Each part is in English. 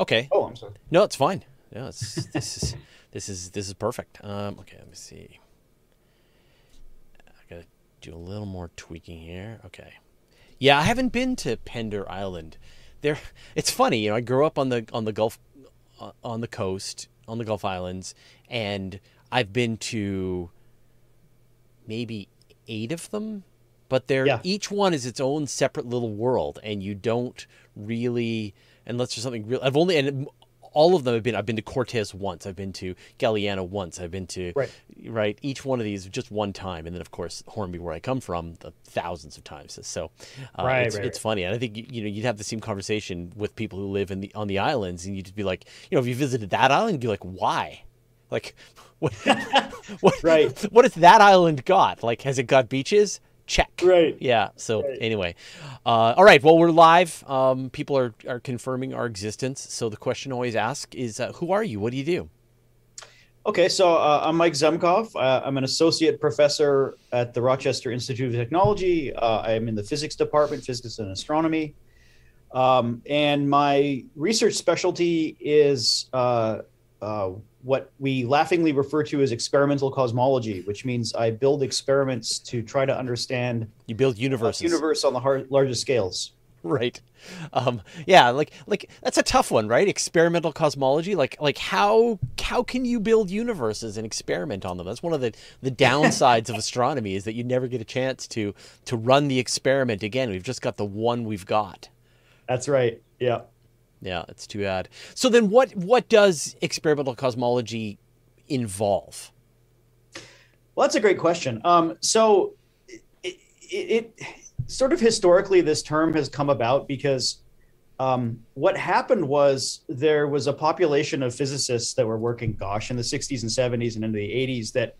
okay. Oh, I'm sorry. No, it's fine. No, it's this is this is this is perfect. Um, okay, let me see. I gotta do a little more tweaking here. Okay. Yeah, I haven't been to Pender Island. There, it's funny. You know, I grew up on the on the Gulf, uh, on the coast, on the Gulf Islands, and I've been to maybe eight of them, but they're Yeah. each one is its own separate little world, and you don't really unless there's something real. I've only and all of them have been. I've been to Cortes once. I've been to Galiano once. I've been to Right. right. Each one of these just one time, and then of course Hornby, where I come from, the thousands of times. So uh, Right, it's, right, it's funny, and I think you- you know you'd have the same conversation with people who live in the on the islands, and you'd be like, you know, if you visited that island, you'd be like, why? Like, what? what Right. What has that island got? Like, has it got beaches? Check. Right. Yeah. So Right. anyway, uh, all right. Well, we're live. Um, people are are confirming our existence. So the question I always ask is, uh, who are you? What do you do? Okay, so uh, I'm Mike Zemcov. Uh, I'm an associate professor at the Rochester Institute of Technology. Uh, I'm in the physics department, physics and astronomy. Um, and my research specialty is uh, what we laughingly refer to as experimental cosmology, which means I build experiments to try to understand You build the universes. universe on the har- largest scales. right um yeah like like that's a tough one right experimental cosmology like like how how can you build universes and experiment on them that's one of the the downsides of astronomy is that you never get a chance to to run the experiment again we've just got the one we've got That's right. Yeah. Yeah it's too bad so then what what does experimental cosmology involve Well, that's a great question. Um, so, it, it, it sort of historically, this term has come about because um, what happened was there was a population of physicists that were working, gosh, in the 60s and 70s and into the 80s that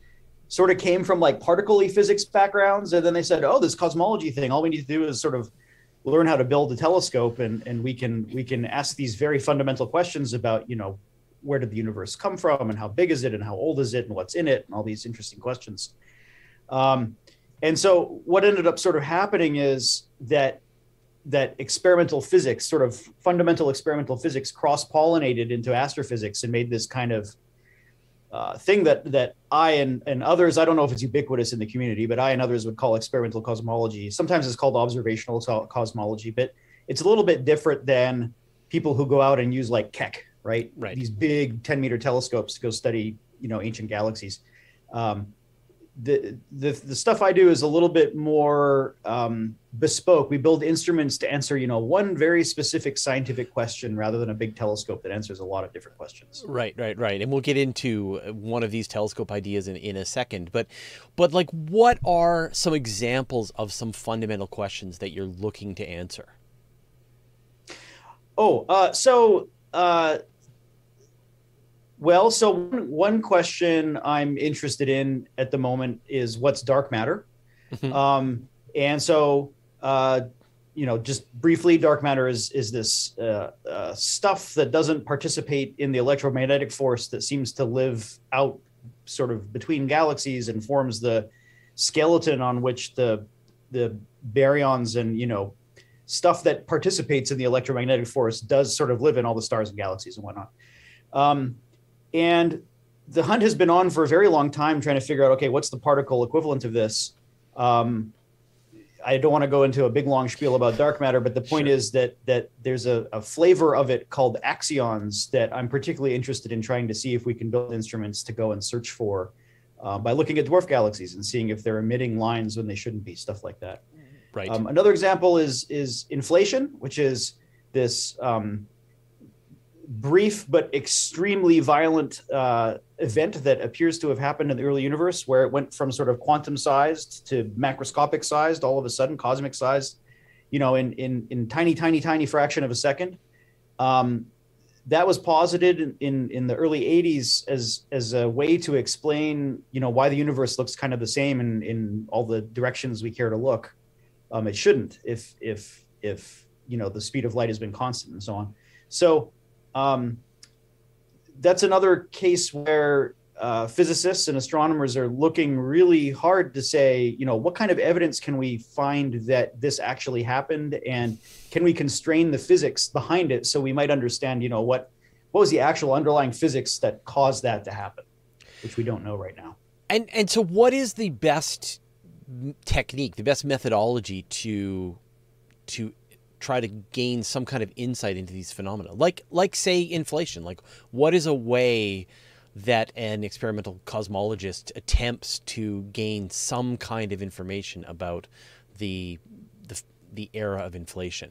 sort of came from like particle physics backgrounds. And then they said, oh, this cosmology thing, all we need to do is sort of learn how to build a telescope and, and we can we can ask these very fundamental questions about, you know, where did the universe come from and how big is it and how old is it and what's in it and all these interesting questions. Um, and so what ended up sort of happening is that that experimental physics, sort of fundamental experimental physics, cross-pollinated into astrophysics and made this kind of uh, thing that that I and, and others, I don't know if it's ubiquitous in the community, but I and others would call experimental cosmology. Sometimes it's called observational cosmology, but it's a little bit different than people who go out and use like Keck, right? Right. These big 10 meter telescopes to go study, you know, ancient galaxies. Um, the, the the stuff I do is a little bit more um, bespoke. We build instruments to answer, you know, one very specific scientific question rather than a big telescope that answers a lot of different questions. Right, right, right. And we'll get into uh, one of these telescope ideas in, in a second. But but like what are some examples of some fundamental questions that you're looking to answer? Oh, uh, so uh, well, so one, one question I'm interested in at the moment is what's dark matter, Mhm. um, and so uh, you know, just briefly, dark matter is is this uh, uh, stuff that doesn't participate in the electromagnetic force that seems to live out sort of between galaxies and forms the skeleton on which the the baryons and you know stuff that participates in the electromagnetic force does sort of live in all the stars and galaxies and whatnot. Um, and the hunt has been on for a very long time trying to figure out okay, what's the particle equivalent of this? Um, I don't want to go into a big long spiel about dark matter, but the point Sure. is that that there's a, a flavor of it called axions that I'm particularly interested in trying to see if we can build instruments to go and search for uh, by looking at dwarf galaxies and seeing if they're emitting lines when they shouldn't be, stuff like that. Right. Um, another example is is inflation, which is this um, brief but extremely violent uh, event that appears to have happened in the early universe, where it went from sort of quantum sized to macroscopic sized, all of a sudden cosmic sized, you know, in in in tiny, tiny, tiny fraction of a second. Um, that was posited in, in in the early 80s as as a way to explain, you know, why the universe looks kind of the same in in all the directions we care to look um, it shouldn't if if if you know the speed of light has been constant and so on so um, that's another case where uh, physicists and astronomers are looking really hard to say, you know, what kind of evidence can we find that this actually happened, and can we constrain the physics behind it so we might understand, you know, what what was the actual underlying physics that caused that to happen, which we don't know right now. And and so, what is the best technique, the best methodology to to try to gain some kind of insight into these phenomena. Like like say inflation. Like what is a way that an experimental cosmologist attempts to gain some kind of information about the the, the era of inflation?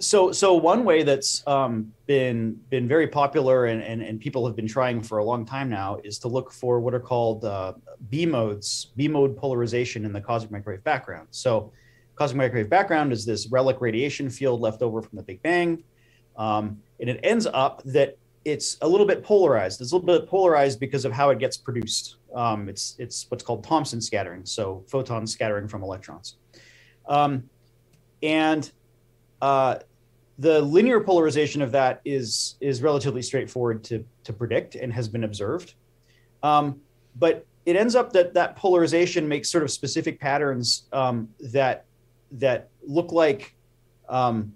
So so one way that's um, been been very popular and, and, and people have been trying for a long time now is to look for what are called uh, B modes, B mode polarization in the cosmic microwave background. So cosmic microwave background is this relic radiation field left over from the Big Bang. Um, and it ends up that it's a little bit polarized. It's a little bit polarized because of how it gets produced. Um, it's, it's what's called Thomson scattering, so photons scattering from electrons. Um, and uh, the linear polarization of that is, is relatively straightforward to, to predict and has been observed. Um, but it ends up that that polarization makes sort of specific patterns um, that that look like um,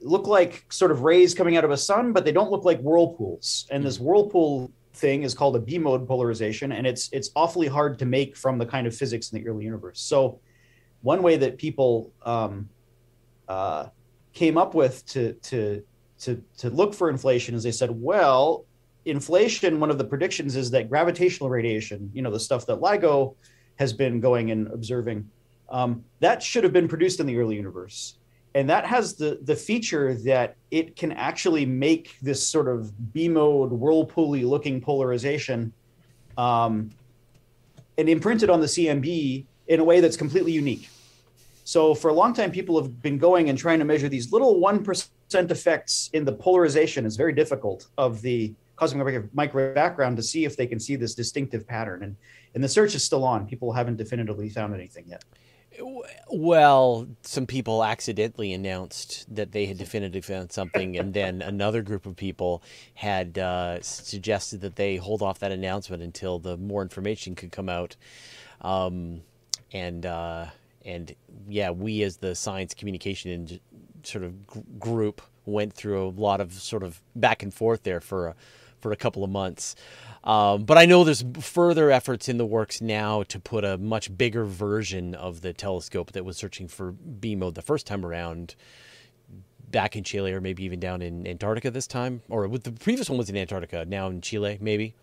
look like sort of rays coming out of a sun, but they don't look like whirlpools. And this whirlpool thing is called a B mode polarization, and it's it's awfully hard to make from the kind of physics in the early universe. So, one way that people um, uh, came up with to to to to look for inflation is they said, well, inflation. One of the predictions is that gravitational radiation, you know, the stuff that LIGO has been going and observing um, that should have been produced in the early universe. And that has the, the feature that it can actually make this sort of B mode, whirlpooly looking polarization um, and imprint it on the CMB in a way that's completely unique. So for a long time, people have been going and trying to measure these little 1% effects in the polarization is very difficult of the cosmic microwave background to see if they can see this distinctive pattern. And, and the search is still on. People haven't definitively found anything yet. Well, some people accidentally announced that they had definitively found something, and then another group of people had uh, suggested that they hold off that announcement until the more information could come out. Um, and uh, and yeah, we as the science communication sort of group went through a lot of sort of back and forth there for a, for a couple of months. Um, but I know there's further efforts in the works now to put a much bigger version of the telescope that was searching for B mode the first time around back in Chile or maybe even down in Antarctica this time. Or with the previous one was in Antarctica, now in Chile, maybe.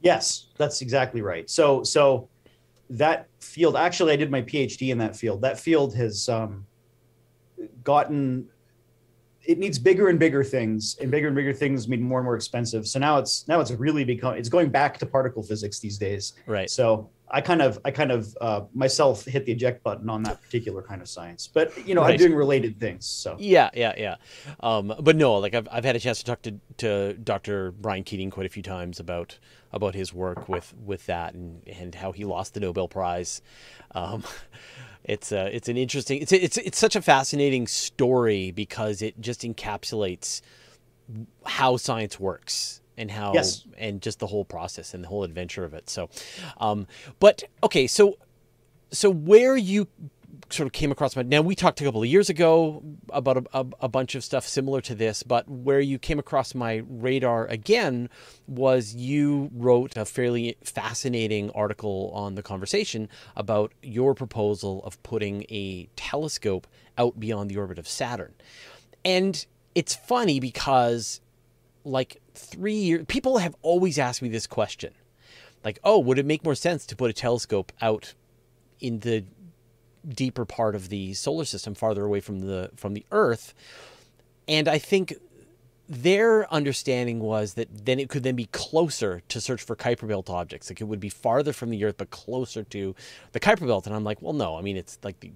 Yes, that's exactly right. So, so that field, actually, I did my PhD in that field. That field has um, gotten it needs bigger and bigger things and bigger and bigger things mean more and more expensive. So now it's now it's really become it's going back to particle physics these days. Right. So i kind of i kind of uh, myself hit the eject button on that particular kind of science. But you know right. i'm doing related things so. Yeah yeah yeah. Um, but no like I've, I've had a chance to talk to, to dr brian keating quite a few times about about his work with with that and and how he lost the nobel prize. Um, it's a, uh, it's an interesting it's it's it's such a fascinating story because it just encapsulates how science works and how yes. and just the whole process and the whole adventure of it. So, um, but okay, so so where you sort of came across my now we talked a couple of years ago about a, a, a, bunch of stuff similar to this but where you came across my radar again was you wrote a fairly fascinating article on the conversation about your proposal of putting a telescope out beyond the orbit of saturn. And it's funny because like three years people have always asked me this question. Like oh would it make more sense to put a telescope out in the deeper part of the solar system, farther away from the from the Earth. And I think their understanding was that then it could then be closer to search for Kuiper Belt objects. Like it would be farther from the Earth, but closer to the Kuiper Belt. And I'm like, well, no. I mean, it's like the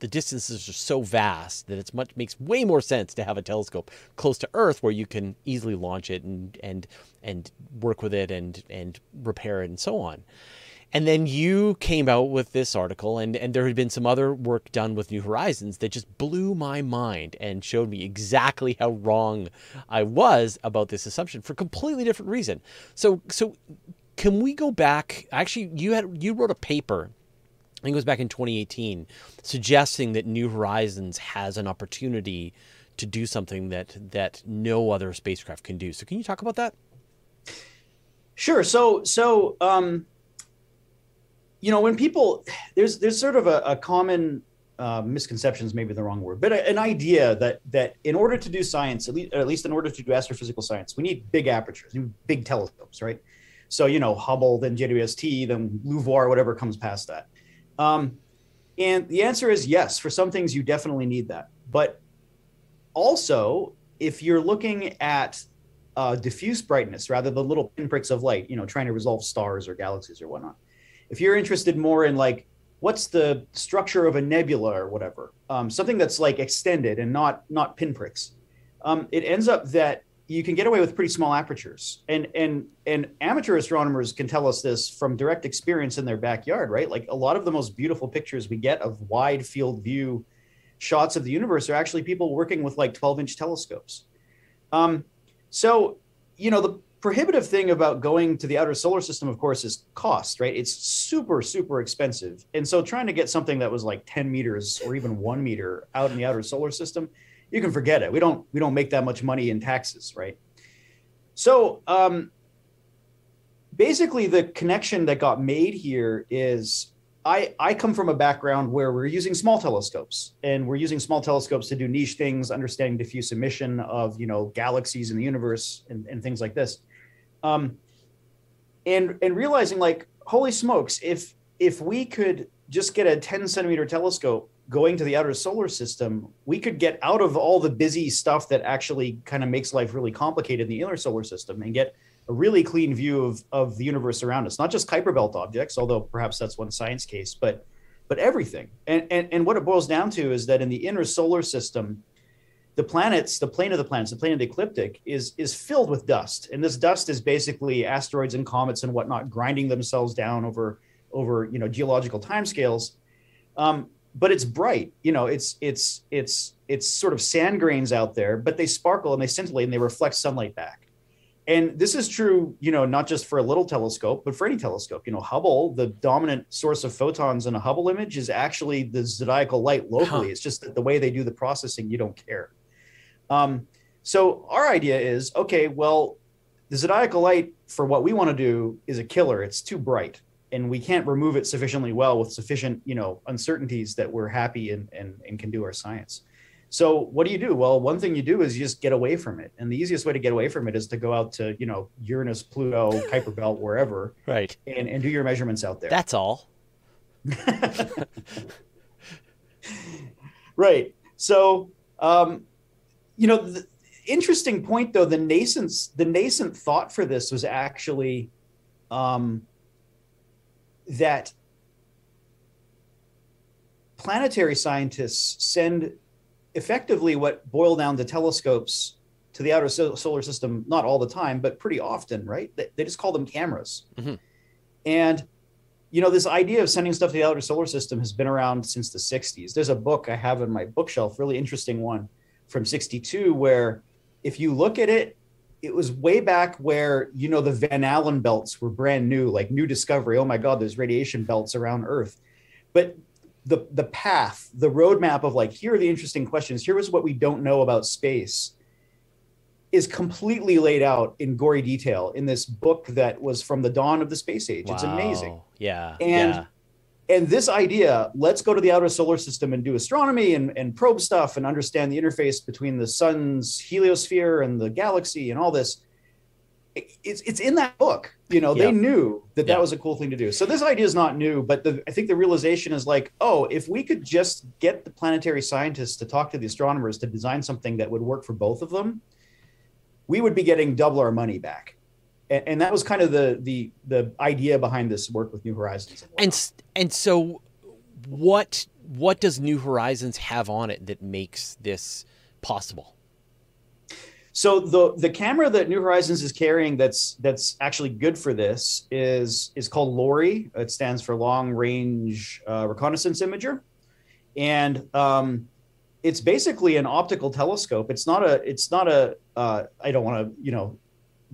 the distances are so vast that it's much makes way more sense to have a telescope close to Earth where you can easily launch it and and and work with it and and repair it and so on. And then you came out with this article, and, and there had been some other work done with New Horizons that just blew my mind and showed me exactly how wrong I was about this assumption for a completely different reason. So, so can we go back? Actually, you had you wrote a paper. I think it was back in 2018, suggesting that New Horizons has an opportunity to do something that that no other spacecraft can do. So, can you talk about that? Sure. So, so um, you know, when people there's there's sort of a, a common uh, misconceptions, maybe the wrong word, but a, an idea that that in order to do science, at least, at least in order to do astrophysical science, we need big apertures, big telescopes, right? So you know, Hubble, then JWST, then LUVOIR, whatever comes past that. Um, and the answer is yes. For some things, you definitely need that. But also, if you're looking at uh, diffuse brightness rather than little pinpricks of light, you know, trying to resolve stars or galaxies or whatnot, if you're interested more in like what's the structure of a nebula or whatever, um, something that's like extended and not not pinpricks, um, it ends up that you can get away with pretty small apertures. And and and amateur astronomers can tell us this from direct experience in their backyard, right? Like a lot of the most beautiful pictures we get of wide field view shots of the universe are actually people working with like 12 inch telescopes. Um, so, you know, the prohibitive thing about going to the outer solar system, of course, is cost, right? It's super, super expensive. And so trying to get something that was like 10 meters or even one meter out in the outer solar system, you can forget it. We don't we don't make that much money in taxes, right? So um, basically the connection that got made here is I, I come from a background where we're using small telescopes and we're using small telescopes to do niche things, understanding diffuse emission of you know galaxies in the universe and, and things like this um, and and realizing like holy smokes if if we could just get a 10 centimeter telescope going to the outer solar system we could get out of all the busy stuff that actually kind of makes life really complicated in the inner solar system and get a really clean view of, of the universe around us. Not just kuiper belt objects although perhaps that's one science case but but everything. And, and and what it boils down to is that in the inner solar system the planets, the plane of the planets, the plane of the ecliptic is is filled with dust, and this dust is basically asteroids and comets and whatnot grinding themselves down over over you know geological timescales. Um, but it's bright, you know, it's it's it's it's sort of sand grains out there, but they sparkle and they scintillate and they reflect sunlight back. And this is true, you know, not just for a little telescope, but for any telescope. You know, Hubble, the dominant source of photons in a Hubble image is actually the zodiacal light locally. Huh. It's just that the way they do the processing, you don't care. Um, so our idea is okay, well, the zodiacal light for what we want to do is a killer. It's too bright, and we can't remove it sufficiently well with sufficient, you know, uncertainties that we're happy and and, and can do our science. So what do you do? Well, one thing you do is you just get away from it, and the easiest way to get away from it is to go out to you know Uranus, Pluto, Kuiper Belt, wherever, right, and and do your measurements out there. That's all. right. So um, you know, the interesting point though, the nascent the nascent thought for this was actually um, that planetary scientists send effectively what boil down to telescopes to the outer solar system not all the time but pretty often right? They, they just call them cameras. Mm-hmm. and you know this idea of sending stuff to the outer solar system has been around since the 60s there's a book i have in my bookshelf really interesting one from 62 where if you look at it it was way back where you know the van allen belts were brand new like new discovery. Oh my god there's radiation belts around earth. But the the path the roadmap of like here are the interesting questions. Here is what we don't know about space is completely laid out in gory detail in this book that was from the dawn of the space age. Wow. it's amazing. Yeah. And yeah and this idea let's go to the outer solar system and do astronomy and, and probe stuff and understand the interface between the sun's heliosphere and the galaxy and all this. It's, it's in that book you know yep. they knew that that was a cool thing to do. So this idea is not new but the, i think the realization is like oh if we could just get the planetary scientists to talk to the astronomers to design something that would work for both of them we would be getting double our money back and, and that was kind of the the the idea behind this work with New Horizons. And and, so, what what does New Horizons have on it that makes this possible? So the the camera that New Horizons is carrying that's that's actually good for this is is called LORRI. It stands for Long Range uh, Reconnaissance Imager, and um, it's basically an optical telescope. It's not a it's not a uh, I don't want to you know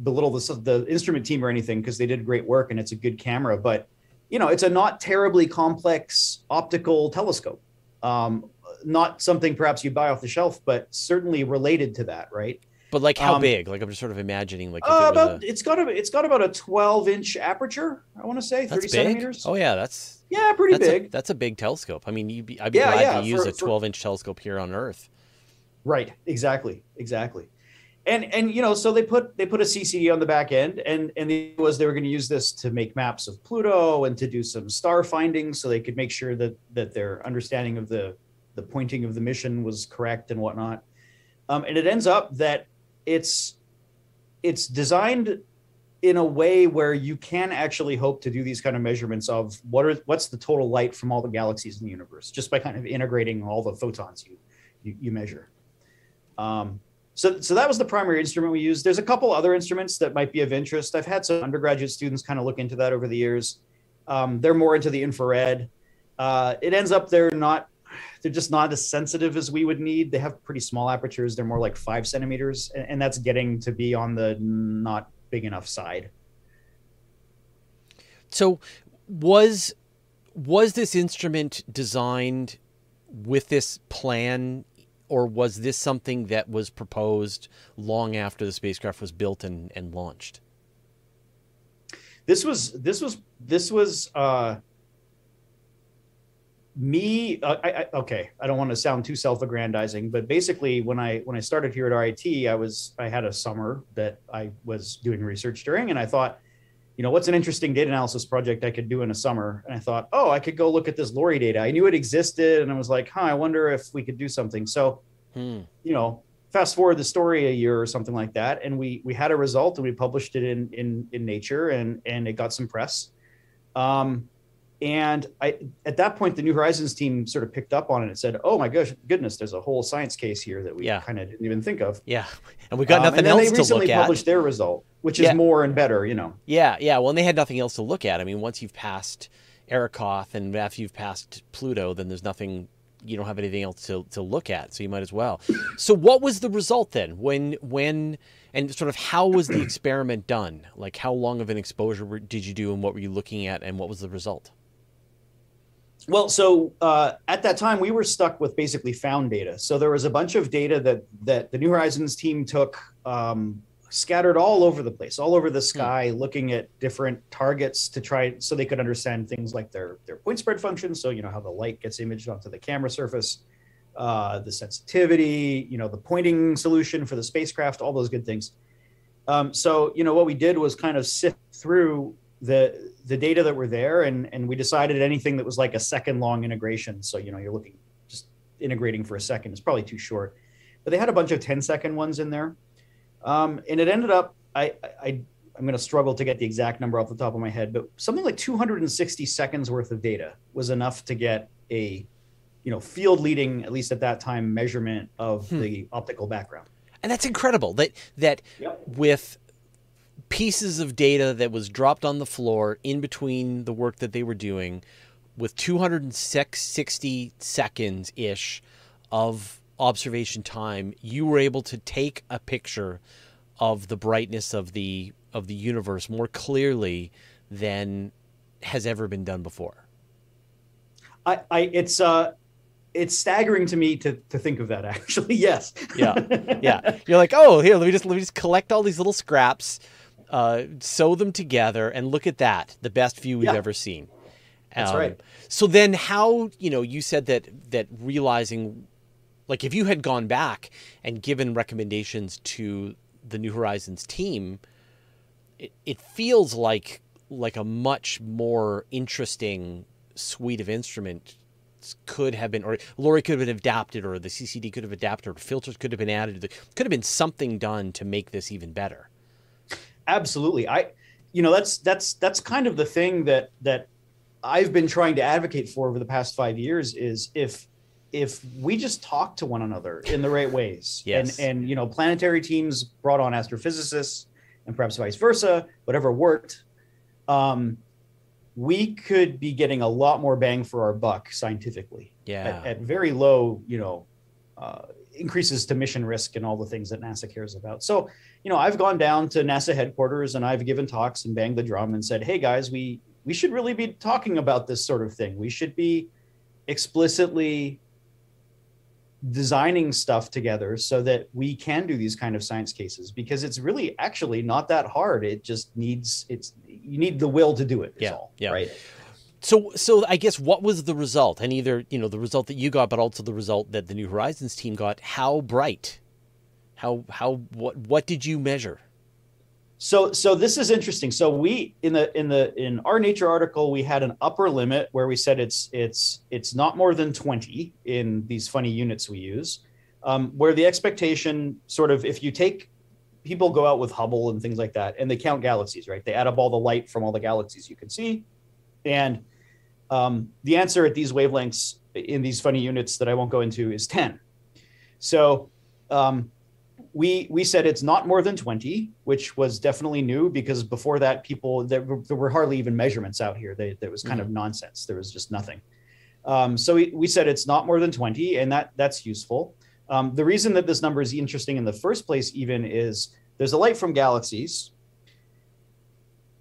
belittle the the instrument team or anything because they did great work and it's a good camera, but you know it's a not terribly complex optical telescope. Um, not something perhaps you buy off the shelf, but certainly related to that, right? But like how um, big? Like I'm just sort of imagining like uh, it about a... it's got a it's got about a 12 inch aperture. I want to say 30 centimeters. Oh yeah, that's yeah, pretty that's big. A, that's a big telescope. I mean, you'd be I'd be yeah, glad yeah, to use for, a 12 inch telescope here on Earth. Right. Exactly. Exactly. And and you know, so they put they put a CCD on the back end, and and it was they were going to use this to make maps of Pluto and to do some star finding, so they could make sure that that their understanding of the the pointing of the mission was correct and whatnot. Um, and it ends up that it's it's designed in a way where you can actually hope to do these kind of measurements of what are what's the total light from all the galaxies in the universe just by kind of integrating all the photons you you, you measure. Um, so, so that was the primary instrument we used. There's a couple other instruments that might be of interest. I've had some undergraduate students kind of look into that over the years. Um, they're more into the infrared. Uh, it ends up they're not they're just not as sensitive as we would need. They have pretty small apertures. They're more like five centimeters, and, and that's getting to be on the not big enough side. So, was was this instrument designed with this plan, or was this something that was proposed long after the spacecraft was built and, and launched? This was this was this was. Uh, me uh, I, I, okay i don't want to sound too self-aggrandizing but basically when i when i started here at rit i was i had a summer that i was doing research during and i thought you know what's an interesting data analysis project i could do in a summer? And i thought oh i could go look at this LORRI data. I knew it existed and i was like huh i wonder if we could do something. So hmm. you know fast forward the story a year or something like that and we we had a result and we published it in in in nature and and it got some press. Um and I, at that point, the New Horizons team sort of picked up on it and said, "Oh my gosh, goodness, there's a whole science case here that we yeah. kind of didn't even think of." Yeah, and we got um, nothing um, else to look at. They recently published their result, which yeah. is more and better, you know. Yeah, yeah. Well, and they had nothing else to look at. I mean, once you've passed Arrokoth and after you've passed Pluto, then there's nothing. You don't have anything else to, to look at, so you might as well. So, what was the result then? When when and sort of how was the experiment done? Like, how long of an exposure did you do, and what were you looking at, and what was the result? Well, so uh, at that time we were stuck with basically found data. So there was a bunch of data that that the New Horizons team took, um, scattered all over the place, all over the hmm. sky, hmm. looking at different targets to try so they could understand things like their their point spread function. So you know how the light gets imaged onto the camera surface, uh, the sensitivity, you know the pointing solution for the spacecraft, all those good things. Um, so you know what we did was kind of sift through the the data that were there and and we decided anything that was like a second long integration so you know you're looking just integrating for a second is probably too short but they had a bunch of 10 second ones in there um, and it ended up i i i'm going to struggle to get the exact number off the top of my head but something like 260 seconds worth of data was enough to get a you know field leading at least at that time measurement of hmm. the optical background and that's incredible that that yep. with pieces of data that was dropped on the floor in between the work that they were doing with 260 seconds ish of observation time you were able to take a picture of the brightness of the of the universe more clearly than has ever been done before. I i it's uh it's staggering to me to, to think of that actually yes. Yeah yeah. You're like oh here let me just let me just collect all these little scraps uh, sew them together, and look at that, the best view we've yeah. ever seen. That's um, right. So then, how you know you said that that realizing, like, if you had gone back and given recommendations to the New Horizons team, it, it feels like like a much more interesting suite of instruments could have been, or LORRI could have been adapted, or the CCD could have adapted, or filters could have been added. Could have been something done to make this even better absolutely i you know that's that's that's kind of the thing that that i've been trying to advocate for over the past five years is if if we just talk to one another in the right ways, Yes. and and you know, planetary teams brought on astrophysicists, and perhaps vice versa, whatever worked, um, we could be getting a lot more bang for our buck scientifically Yeah. at, at very low, you know, uh, increases to mission risk and all the things that NASA cares about. So, you know, I've gone down to NASA headquarters and I've given talks and banged the drum and said, "Hey guys, we we should really be talking about this sort of thing. We should be explicitly designing stuff together so that we can do these kind of science cases because it's really actually not that hard. It just needs it's you need the will to do it. Yeah, all, yeah. Right. So, so I guess what was the result? And either you know the result that you got, but also the result that the New Horizons team got. How bright? How how what what did you measure? So so this is interesting. So we in the in the in our nature article we had an upper limit where we said it's it's it's not more than 20 in these funny units we use. Um, where the expectation sort of if you take people go out with Hubble and things like that and they count galaxies, right? They add up all the light from all the galaxies you can see. And um, the answer at these wavelengths in these funny units that I won't go into is 10. So um, we we said it's not more than 20 which was definitely new because before that people there, were- there were hardly even measurements out here. They, there was kind of nonsense. There was just nothing. Um, so we, we said it's not more than 20 and that that's useful. Um, the reason that this number is interesting in the first place even is there's a light from galaxies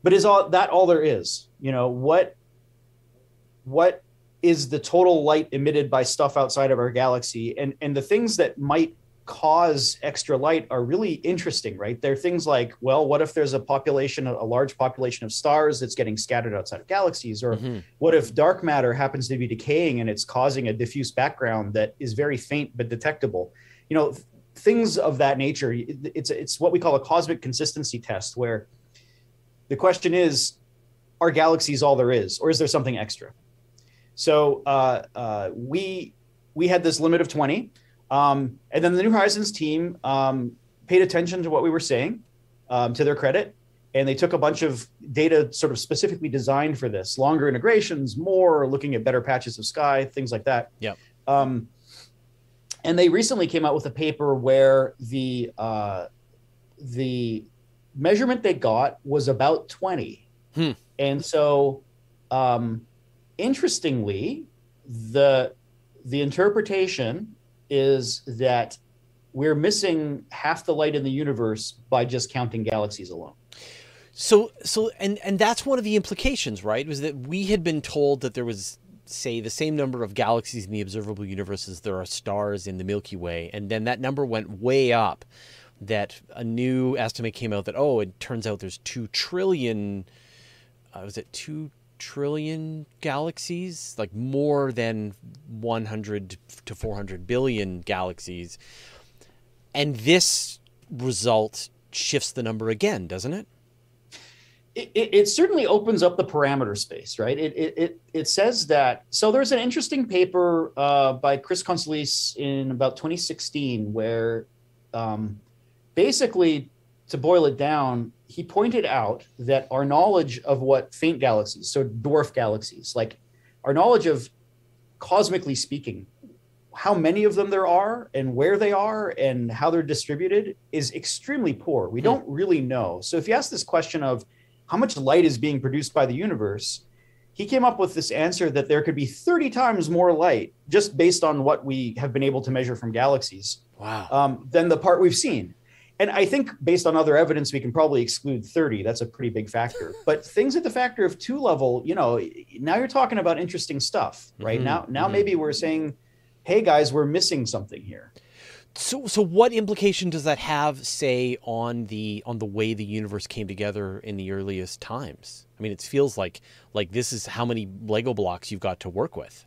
but is all that all there is? You know what what is the total light emitted by stuff outside of our galaxy? And and the things that might cause extra light are really interesting right? They're things like well what if there's a population a large population of stars that's getting scattered outside of galaxies? Or Mhm. what if dark matter happens to be decaying and it's causing a diffuse background that is very faint but detectable? You know th- things of that nature it's it's what we call a cosmic consistency test where the question is are galaxies all there is or is there something extra? So uh, uh, we we had this limit of 20 um, and then the new horizons team um, paid attention to what we were saying um, to their credit and they took a bunch of data sort of specifically designed for this longer integrations more looking at better patches of sky things like that Yep. um, and they recently came out with a paper where the uh, the measurement they got was about 20 Hmm. and so um, interestingly the the interpretation is that we're missing half the light in the universe by just counting galaxies alone So so and and that's one of the implications, right? Was that we had been told that there was say the same number of galaxies in the observable universe as there are stars in the Milky Way, and then that number went way up. That a new estimate came out that oh, it turns out there's two trillion. Uh, was it two trillion galaxies? Like more than 100 to 400 billion galaxies, and this result shifts the number again, doesn't it? it, it, it certainly opens up the parameter space, right? It, it, it, says that. So there's an interesting paper uh, by Chris Conselice in about 2016 where um, basically, to boil it down, he pointed out that our knowledge of what faint galaxies, so dwarf galaxies, like our knowledge of cosmically speaking, how many of them there are and where they are and how they're distributed is extremely poor. We Hmm. don't really know. So if you ask this question of how much light is being produced by the universe, he came up with this answer that there could be 30 times more light just based on what we have been able to measure from galaxies Wow. um, than the part we've seen. And I think based on other evidence, we can probably exclude 30. That's a pretty big factor. But things at the factor of two level, you know, now you're talking about interesting stuff, right? Mhm, Now, now mhm. maybe we're saying, hey guys, we're missing something here. So, so what implication does that have, say, on the on the way the universe came together in the earliest times? I mean, it feels like like this is how many Lego blocks you've got to work with.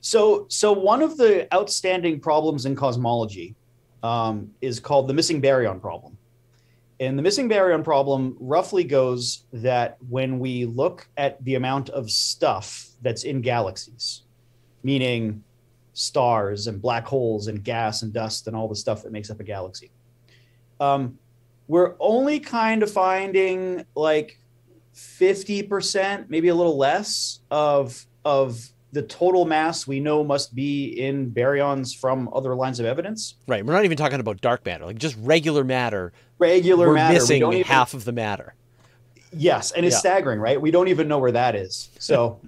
So, so one of the outstanding problems in cosmology um, is called the missing baryon problem. And the missing baryon problem roughly goes that when we look at the amount of stuff that's in galaxies, meaning stars and black holes and gas and dust and all the stuff that makes up a galaxy, um, we're only kind of finding like 50%, maybe a little less of, of the total mass we know must be in baryons from other lines of evidence. Right. We're not even talking about dark matter, like just regular matter. Regular we're matter. missing we even, half of the matter. Yes, and it's Yeah. staggering, right? We don't even know where that is. So,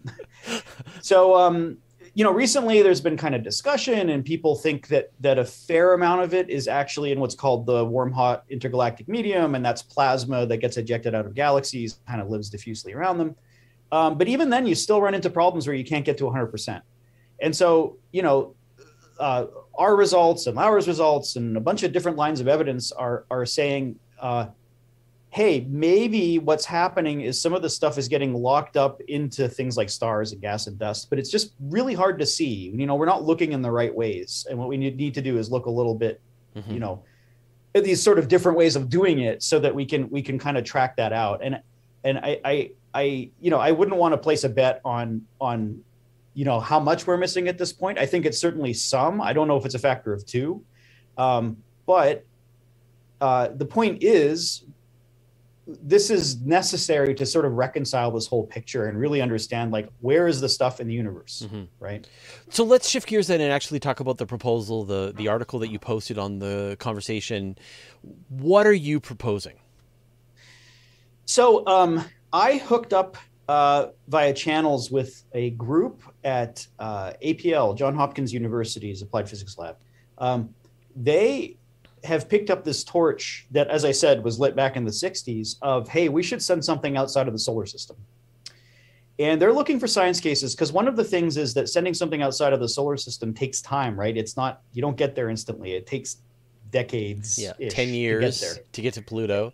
so um, you know, recently there's been kind of discussion, and people think that that a fair amount of it is actually in what's called the warm hot intergalactic medium, and that's plasma that gets ejected out of galaxies, kind of lives diffusely around them. Um, but even then, you still run into problems where you can't get to 100%. And so, you know, uh, our results and Lauer's results and a bunch of different lines of evidence are are saying. Uh, hey, maybe what's happening is some of the stuff is getting locked up into things like stars and gas and dust, but it's just really hard to see. You know, we're not looking in the right ways. And what we need to do is look a little bit, Mhm. you know, these sort of different ways of doing it so that we can we can kind of track that out. And and I I I you know, I wouldn't want to place a bet on on you know how much we're missing at this point. I think it's certainly some. I don't know if it's a factor of two. Um, but uh, the point is this is necessary to sort of reconcile this whole picture and really understand like where is the stuff in the universe Mhm. right So let's shift gears then and actually talk about the proposal, the the article that you posted on the conversation. What are you proposing? so um, i hooked up uh, via channels with a group at uh, apl john hopkins university's applied physics lab. Um, they have picked up this torch that as i said was lit back in the 60s of hey we should send something outside of the solar system. And they're looking for science cases because one of the things is that sending something outside of the solar system takes time right? It's not you don't get there instantly. It takes decades Yeah, ten years to get to get to Pluto.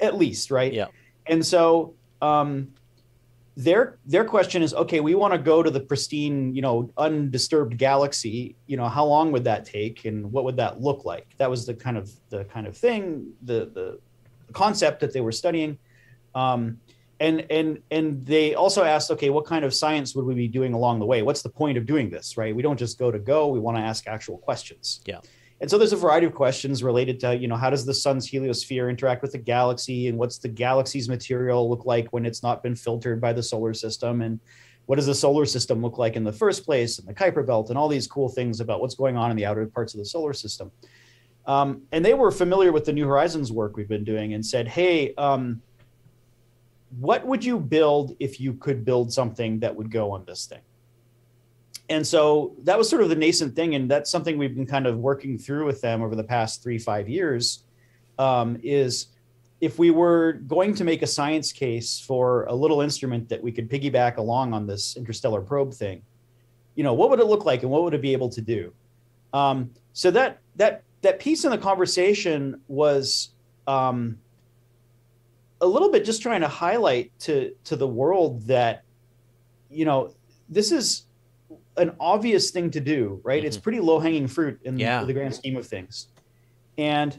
at least right? Yeah. And so um their their question is okay we want to go to the pristine you know undisturbed galaxy. You know how long would that take and what would that look like? That was the kind of the kind of thing the the concept that they were studying. Um and and and they also asked okay what kind of science would we be doing along the way? What's the point of doing this right? We don't just go to go. We want to ask actual questions. Yeah. And so there's a variety of questions related to, you know, how does the sun's heliosphere interact with the galaxy and what's the galaxy's material look like when it's not been filtered by the solar system and what does the solar system look like in the first place and the Kuiper belt and all these cool things about what's going on in the outer parts of the solar system. Um, and they were familiar with the New Horizons work we've been doing and said, hey, um, what would you build if you could build something that would go on this thing? And so that was sort of the nascent thing and that's something we've been kind of working through with them over the past three five years um, is if we were going to make a science case for a little instrument that we could piggyback along on this interstellar probe thing you know what would it look like and what would it be able to do? Um, so that that that piece in the conversation was um, a little bit just trying to highlight to to the world that you know this is an obvious thing to do, right? It's pretty low hanging fruit in Yeah. the grand scheme of things. And,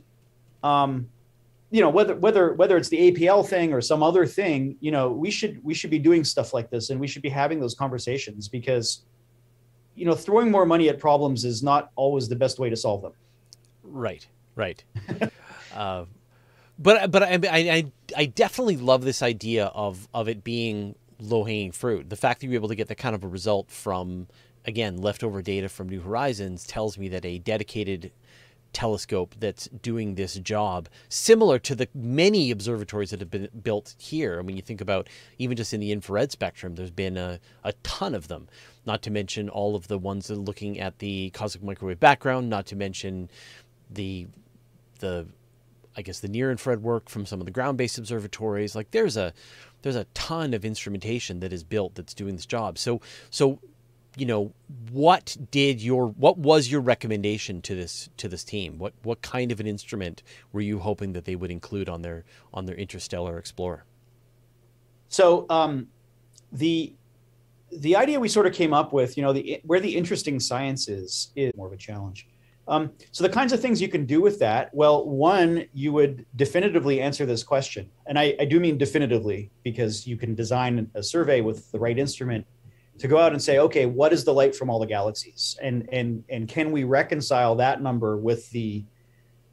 um, you know, whether, whether, whether it's the APL thing or some other thing, you know, we should, we should be doing stuff like this and we should be having those conversations because, you know, throwing more money at problems is not always the best way to solve them. Right, right. uh, but but I, I I I definitely love this idea of of it being low hanging fruit. The fact that you're able to get that kind of a result from again leftover data from New Horizons tells me that a dedicated telescope that's doing this job, similar to the many observatories that have been built here. I mean, you think about even just in the infrared spectrum, there's been a, a ton of them, not to mention all of the ones that are looking at the cosmic microwave background, not to mention the the I guess the near infrared work from some of the ground based observatories. Like there's a there's a ton of instrumentation that is built that's doing this job. So so you know what did your what was your recommendation to this to this team? What what kind of an instrument were you hoping that they would include on their on their interstellar explorer? So um, the the idea we sort of came up with, you know, the where the interesting science is is more of a challenge. Um, so the kinds of things you can do with that, well, one, you would definitively answer this question, and I, I do mean definitively because you can design a survey with the right instrument to go out and say, okay, what is the light from all the galaxies, and and and can we reconcile that number with the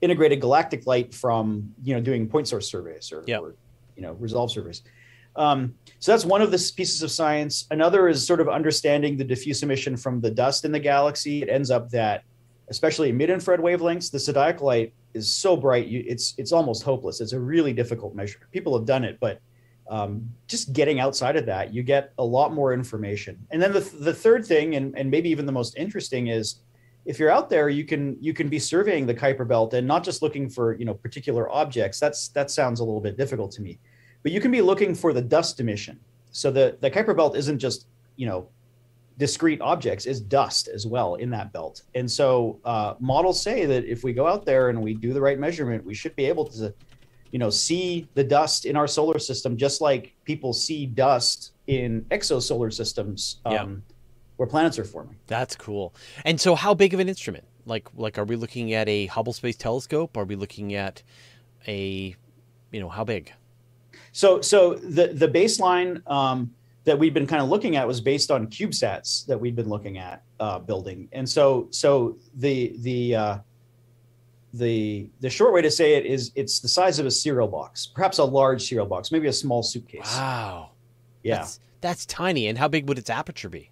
integrated galactic light from you know doing point source surveys or, Yep. or you know resolve surveys. Um, so that's one of the pieces of science. Another is sort of understanding the diffuse emission from the dust in the galaxy. It ends up that, especially mid-infrared wavelengths, the zodiacal light is so bright, you, it's it's almost hopeless. It's a really difficult measure. People have done it, but um, just getting outside of that, you get a lot more information. And then the, the third thing, and, and maybe even the most interesting, is if you're out there, you can you can be surveying the Kuiper Belt and not just looking for you know particular objects. That's that sounds a little bit difficult to me, but you can be looking for the dust emission. So the the Kuiper Belt isn't just you know discrete objects; is dust as well in that belt. And so uh, models say that if we go out there and we do the right measurement, we should be able to you know see the dust in our solar system just like people see dust in exosolar systems. Um, yeah where planets are forming. That's cool. And so, how big of an instrument? Like, like, are we looking at a Hubble Space Telescope? Are we looking at a, you know, how big? So, so the the baseline um, that we've been kind of looking at was based on CubeSats that we'd been looking at uh, building, and so so the the uh, the the short way to say it is it's the size of a cereal box, perhaps a large cereal box, maybe a small suitcase. Wow. Yeah. That's, that's tiny. And how big would its aperture be?